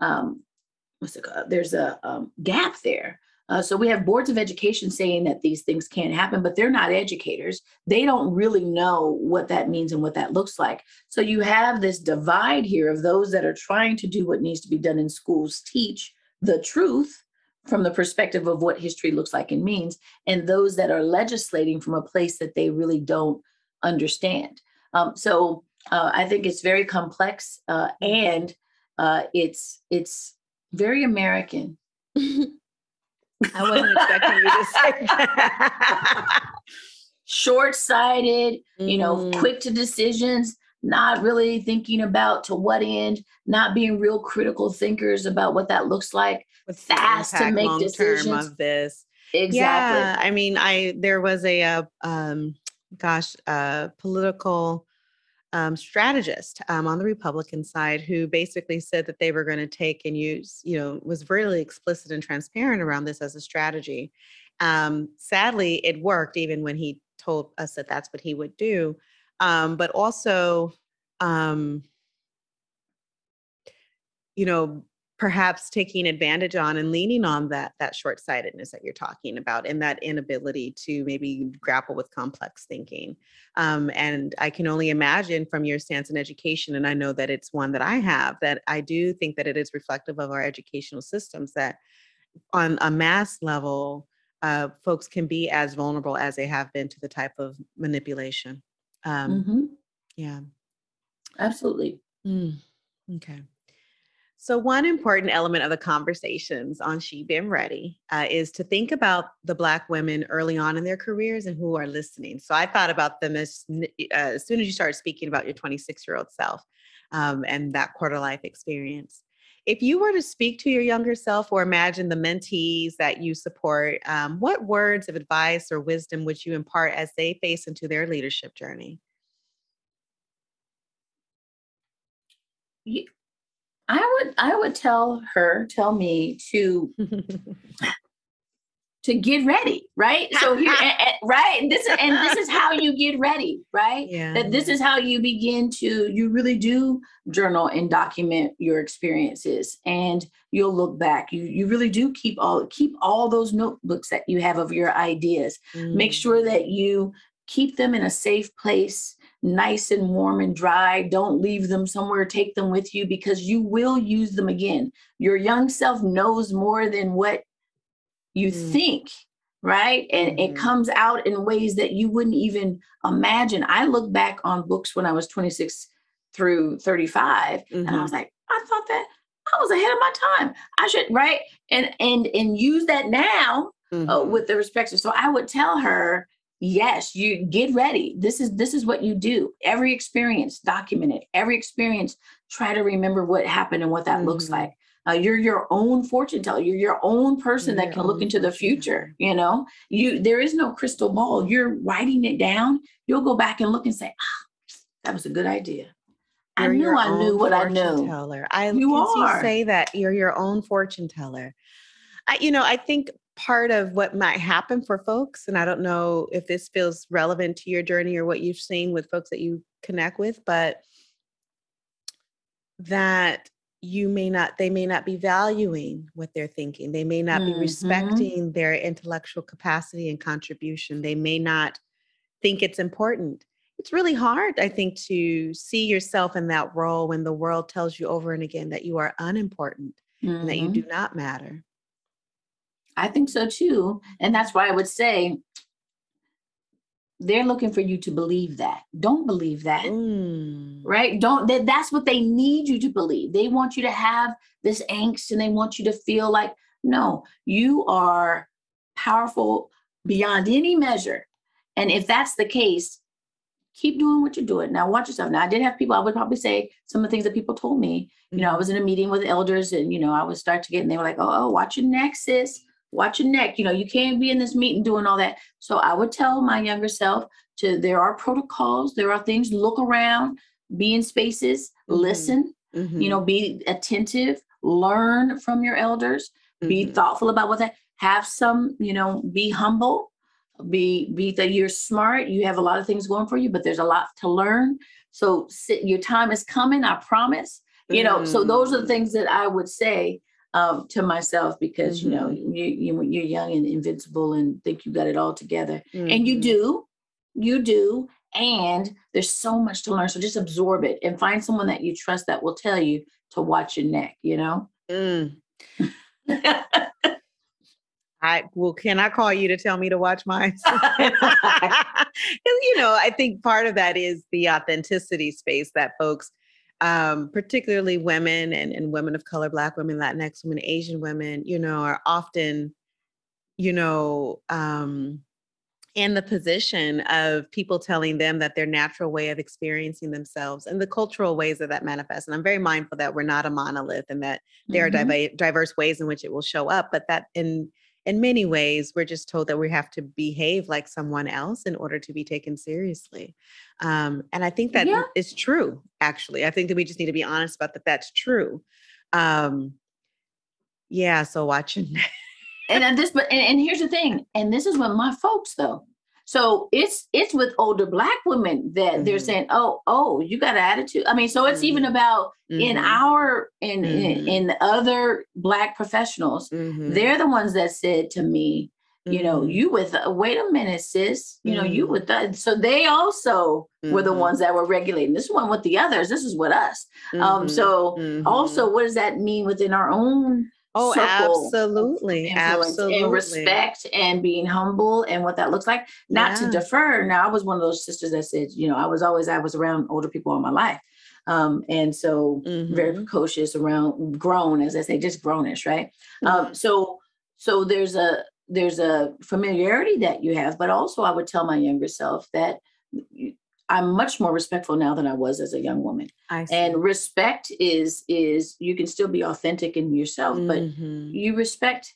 um, what's it called? There's a um, gap there uh, so we have boards of education saying that these things can't happen, but they're not educators. They don't really know what that means and what that looks like. So you have this divide here of those that are trying to do what needs to be done in schools, teach the truth from the perspective of what history looks like and means, and those that are legislating from a place that they really don't understand. Um, so uh, I think it's very complex uh, and uh, it's it's very American. I wasn't expecting you to say that. Short-sighted, mm. you know, mm. quick to decisions, not really thinking about to what end, not being real critical thinkers about what that looks like. With fast to make decisions of this. Exactly. Yeah, I mean, I there was a, uh, um, gosh, a political um, strategist um, on the Republican side who basically said that they were going to take and use, you know, was really explicit and transparent around this as a strategy. Um, sadly, it worked even when he told us that that's what he would do. Um, but also, um, you know, perhaps taking advantage on and leaning on that that short-sightedness that you're talking about and that inability to maybe grapple with complex thinking um, and i can only imagine from your stance in education and i know that it's one that i have that i do think that it is reflective of our educational systems that on a mass level uh, folks can be as vulnerable as they have been to the type of manipulation um, mm-hmm. yeah absolutely mm. okay so, one important element of the conversations on She Been Ready uh, is to think about the Black women early on in their careers and who are listening. So, I thought about them as, uh, as soon as you started speaking about your 26 year old self um, and that quarter life experience. If you were to speak to your younger self or imagine the mentees that you support, um, what words of advice or wisdom would you impart as they face into their leadership journey? I would I would tell her, tell me to to get ready, right? So here, right? And this is and this is how you get ready, right? Yeah. That this is how you begin to you really do journal and document your experiences, and you'll look back. You you really do keep all keep all those notebooks that you have of your ideas. Mm. Make sure that you keep them in a safe place nice and warm and dry. Don't leave them somewhere, take them with you because you will use them again. Your young self knows more than what you mm. think, right? And mm-hmm. it comes out in ways that you wouldn't even imagine. I look back on books when I was 26 through 35. Mm-hmm. And I was mm-hmm. like, I thought that I was ahead of my time. I should right and and and use that now uh, mm-hmm. uh, with the respect. So I would tell her, yes, you get ready. This is this is what you do. Every experience, document it. Every experience, try to remember what happened and what that mm-hmm. looks like. Uh, you're your own fortune teller. You're your own person you're that can look into the future. You know, you there is no crystal ball. You're writing it down. You'll go back and look and say, ah, that was a good idea. You're I knew I knew what I knew. Teller. I you can are. say that you're your own fortune teller. I, you know, I think part of what might happen for folks, and I don't know if this feels relevant to your journey or what you've seen with folks that you connect with, but that you may not they may not be valuing what they're thinking they may not mm-hmm. be respecting their intellectual capacity and contribution they may not think it's important it's really hard i think to see yourself in that role when the world tells you over and again that you are unimportant mm-hmm. and that you do mm-hmm. not matter i think so too. And that's why i would say they're looking for you to believe that. Don't believe that. Mm. right? Don't that, that's what they need you to believe. They want you to have this angst and they want you to feel like no you are powerful beyond any measure. And if that's the case keep doing what you're doing. Now watch yourself. Now i did have people i would probably say some of the things that people told me. You know i was in a meeting with elders and you know i would start to get and they were like oh, oh watch your neck sis watch your neck. You know, you can't be in this meeting doing all that. So I would tell my younger self to there are protocols, there are things, look around, be in spaces, mm-hmm. listen, mm-hmm. you know, be attentive, learn from your elders, mm-hmm. be thoughtful about what that have some, you know, be humble, be be that you're smart, you have a lot of things going for you, but there's a lot to learn. So sit, your time is coming, I promise. You know, so those are the mm. things that I would say um, to myself because mm-hmm. you know mm-hmm. you, you you're young and invincible and think you got it all together, mm-hmm. and you mm-hmm. do, you do, and there's so much to learn. So just absorb it and find someone that you trust that will tell you to watch your neck. You know. Mm. I well, can I call you to tell me to watch mine? you know, I think part of that is the authenticity space that folks um, particularly women and, and women of color, Black women, Latinx women, Asian women, you know, are often, you know, um, in the position of people telling them that their natural way of experiencing themselves and the cultural ways that that manifests. And I'm very mindful that we're not a monolith and that there mm-hmm. are div- diverse ways in which it will show up, but that in in many ways, we're just told that we have to behave like someone else in order to be taken seriously. Um, and I think that yeah. is true, actually. I think that we just need to be honest about that that's true. Um, yeah, so watching. and this, but and, and here's the thing, and this is what my folks though, so it's it's with older black women that mm-hmm. they're saying, "Oh, oh, you got an attitude." I mean, so it's mm-hmm. even about mm-hmm. in our in, in, mm-hmm. in other black professionals. Mm-hmm. They're the ones that said to me, "You know, mm-hmm. you with uh, wait a minute, sis. You know, you with that." So they also were the ones that were regulating. This one with the others. This is with us. Um, so also, what does that mean within our own? Oh, absolutely. Absolutely. And respect and being humble and what that looks like. Not yeah. to defer. Now, I was one of those sisters that said, you know, I was always, I was around older people all my life. Um, and so mm-hmm. very precocious around grown, as I say, just grownish, right? Um, mm-hmm. Um, so, so there's a, there's a familiarity that you have, but also I would tell my younger self that I'm much more respectful now than I was as a young woman. And respect is is you can still be authentic in yourself, mm-hmm. but you respect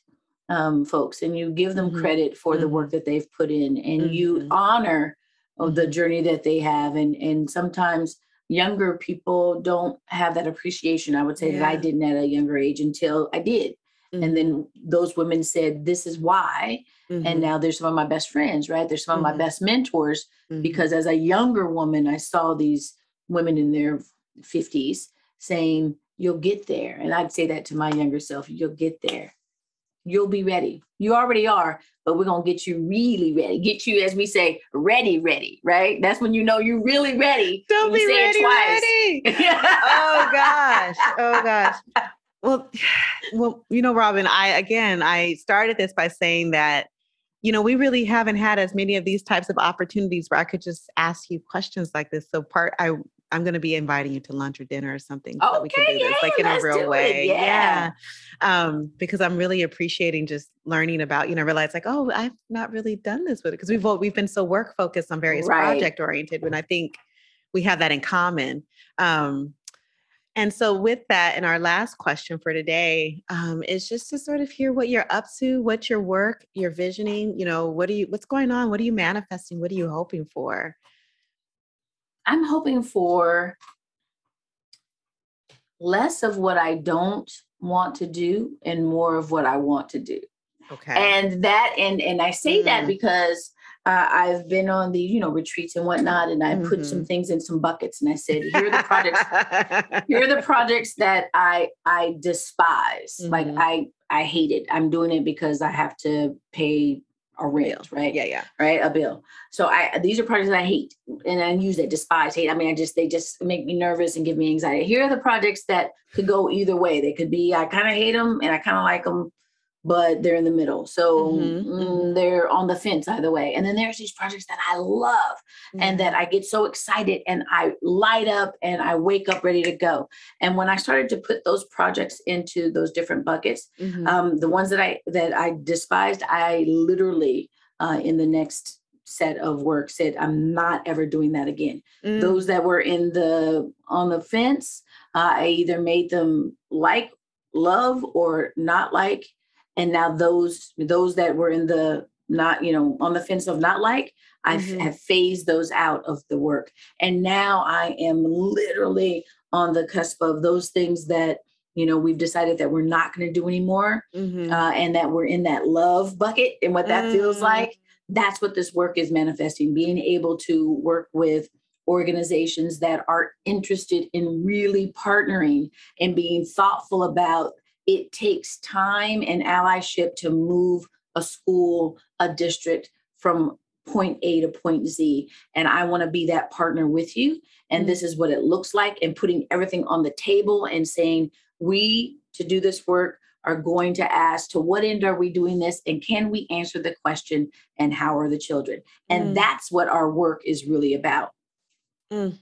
um, folks and you give them mm-hmm. credit for mm-hmm. the work that they've put in, and you mm-hmm. honor the mm-hmm. journey that they have. And and sometimes younger people don't have that appreciation. I would say yeah. that I didn't at a younger age until I did. Mm-hmm. And then those women said, This is why. Mm-hmm. And now they're some of my best friends, right? They're some mm-hmm. of my mm-hmm. best mentors mm-hmm. because as a younger woman, I saw these women in their 50s saying, You'll get there. And I'd say that to my younger self, You'll get there. You'll be ready. You already are, but we're going to get you really ready. Get you, as we say, ready, ready, right? That's when you know you're really ready. Don't be ready, ready. oh gosh. Oh gosh. Well, well, you know, Robyn, I again, I started this by saying that, you know, we really haven't had as many of these types of opportunities where I could just ask you questions like this. So part I I'm going to be inviting you to lunch or dinner or something. So okay, we can do this like in a real way. Yeah. yeah. Um, because I'm really appreciating just learning about, you know, realize like, oh, I've not really done this with it because we've we've been so work focused on various right. project oriented. And I think we have that in common. Um, and so, with that, and our last question for today um, is just to sort of hear what you're up to, what your work, your visioning. You know, what are you, what's going on? What are you manifesting? What are you hoping for? I'm hoping for less of what I don't want to do and more of what I want to do. Okay. And that, and and I say mm. that because uh, I've been on the, you know, retreats and whatnot, and I mm-hmm. put some mm-hmm. things in some buckets, and I said, "Here are the projects. here are the projects that I I despise. Mm-hmm. Like I I hate it. I'm doing it because I have to pay a rent, bill. right? Yeah, yeah, right. A bill. So I these are projects I hate, and I use that despise, hate. I mean, I just they just make me nervous and give me anxiety. Here are the projects that could go either way. They could be I kind of hate them and I kind of like them but they're in the middle. So mm-hmm, mm, mm-hmm. they're on the fence either way. And then there's these projects that I love mm-hmm. and that I get so excited and I light up and I wake up ready to go. And when I started to put those projects into those different buckets, mm-hmm. um, the ones that I that I despised, I literally uh, in the next set of work said i'm not ever doing that again mm. those that were in the on the fence uh, i either made them like love or not like and now those those that were in the not you know on the fence of not like i mm-hmm. have phased those out of the work and now i am literally on the cusp of those things that you know we've decided that we're not going to do anymore mm-hmm. uh, and that we're in that love bucket and what that mm-hmm. feels mm. like that's what this work is manifesting being able to work with organizations that are interested in really partnering and being thoughtful about it takes time and allyship to move a school, a district from point A to point Z. And I want to be that partner with you. And mm-hmm. this is what it looks like, and putting everything on the table and saying, we to do this work are going to ask to what end are we doing this and can we answer the question and how are the children and mm. that's what our work is really about mm.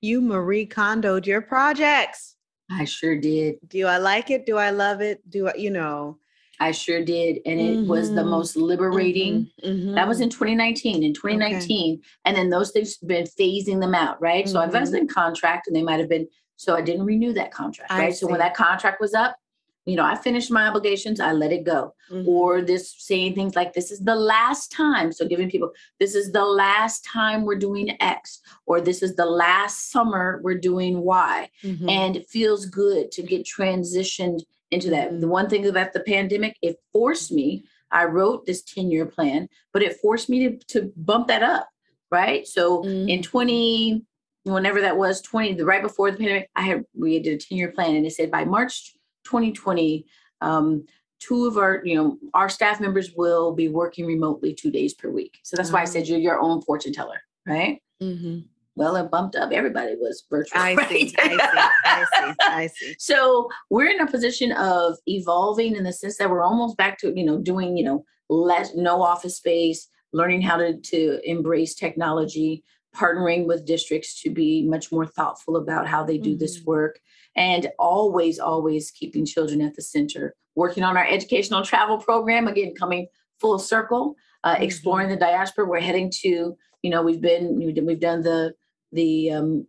you marie kondoed your projects I sure did. Do I like it? Do I love it? Do I, you know? I sure did. And it mm-hmm. was the mm-hmm. most liberating. Mm-hmm. Mm-hmm. That was in 2019. In 2019. Okay. And then those things have been phasing them out, right? So I invested mm-hmm. in contract and they might have been, so I didn't renew that contract, right? So when that contract was up, you know, I finished my obligations, I let it go. Mm-hmm. Or this saying things like, this is the last time. So giving people, this is the last time we're doing X, or this is the last summer we're doing Y. Mm-hmm. And it feels good to get transitioned into that. Mm-hmm. The one thing about the pandemic, it forced me, I wrote this 10 year plan, but it forced me to, to bump that up. Right. So in mm-hmm. 20, whenever that was 20, the right before the pandemic, I had, we did a 10 year plan and it said by March 2020, um, two of our, you know, our staff members will be working remotely two days per week. So that's why I said mm-hmm. you're your own fortune teller, right? Mm-hmm. Well, it bumped up. Everybody was virtual. I right? see. I see. I see. I see. so we're in a position of evolving in the sense that we're almost back to, you know, doing, you know, less no office space, learning how to to embrace technology, partnering with districts to be much more thoughtful about how they do mm-hmm. this work and always, always keeping children at the center. Working on our educational travel program, again, coming full circle, uh, mm-hmm. exploring the diaspora. We're heading to, you know, we've been, we've done the, the um,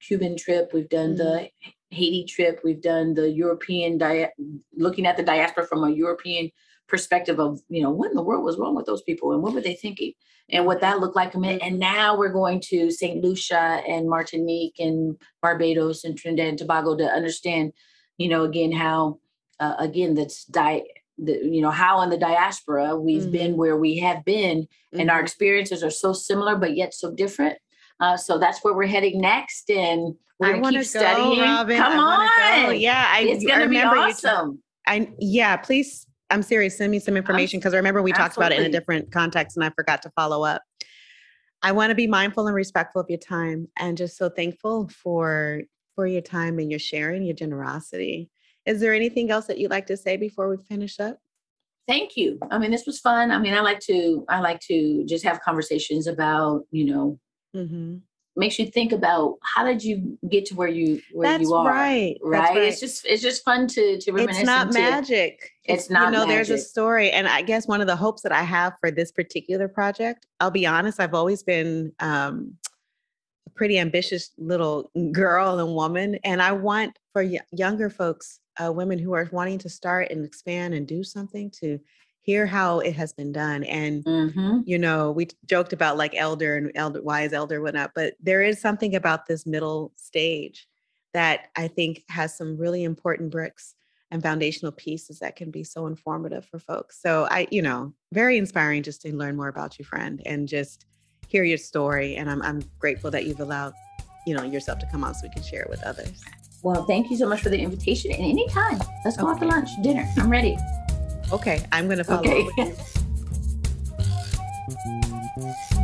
Cuban trip, we've done mm-hmm. the Haiti trip, we've done the European, dia- looking at the diaspora from a European perspective of, you know, what in the world was wrong with those people and what were they thinking? and what that looked like. And now we're going to St. Lucia and Martinique and Barbados and Trinidad and Tobago to understand, you know, again, how, uh, again, that's di- the, you know, how in the diaspora we've mm-hmm. been where we have been mm-hmm. and our mm-hmm. experiences are so similar, but yet so different. Uh, so that's where we're heading next. And we're going to keep go, studying. Robyn. Come I on. Go. Yeah. I, it's going to be awesome. I, yeah, please I'm serious. Send me some information because I remember we talked about it in a different context and I forgot to follow up. I want to be mindful and respectful of your time and just so thankful for for your time and your sharing, your generosity. Is there anything else that you'd like to say before we finish up? Thank you. I mean, this was fun. I mean, I like to I like to just have conversations about, you know, mm-hmm. Makes you think about how did you get to where you where That's you are. right. Right? That's right. It's just it's just fun to to reminisce. it's not magic. It's not You know, there's a story, and I guess one of the hopes that I have for this particular project. I'll be honest. I've always been um, a pretty ambitious little girl and woman, and I want for y- younger folks, uh, women who are wanting to start and expand and do something, to hear how it has been done and Mhm. you know, we joked about like elder and elder, wise elder went up, but there is something about this middle stage that I think has some really important bricks and foundational pieces that can be so informative for folks. So I, you know, very inspiring just to learn more about you, friend, and just hear your story. And I'm I'm grateful that you've allowed, you know, yourself to come on so we can share it with others. Well, thank you so much for the invitation. And anytime, let's go out to lunch, dinner. I'm ready. Okay, I'm gonna follow Okay.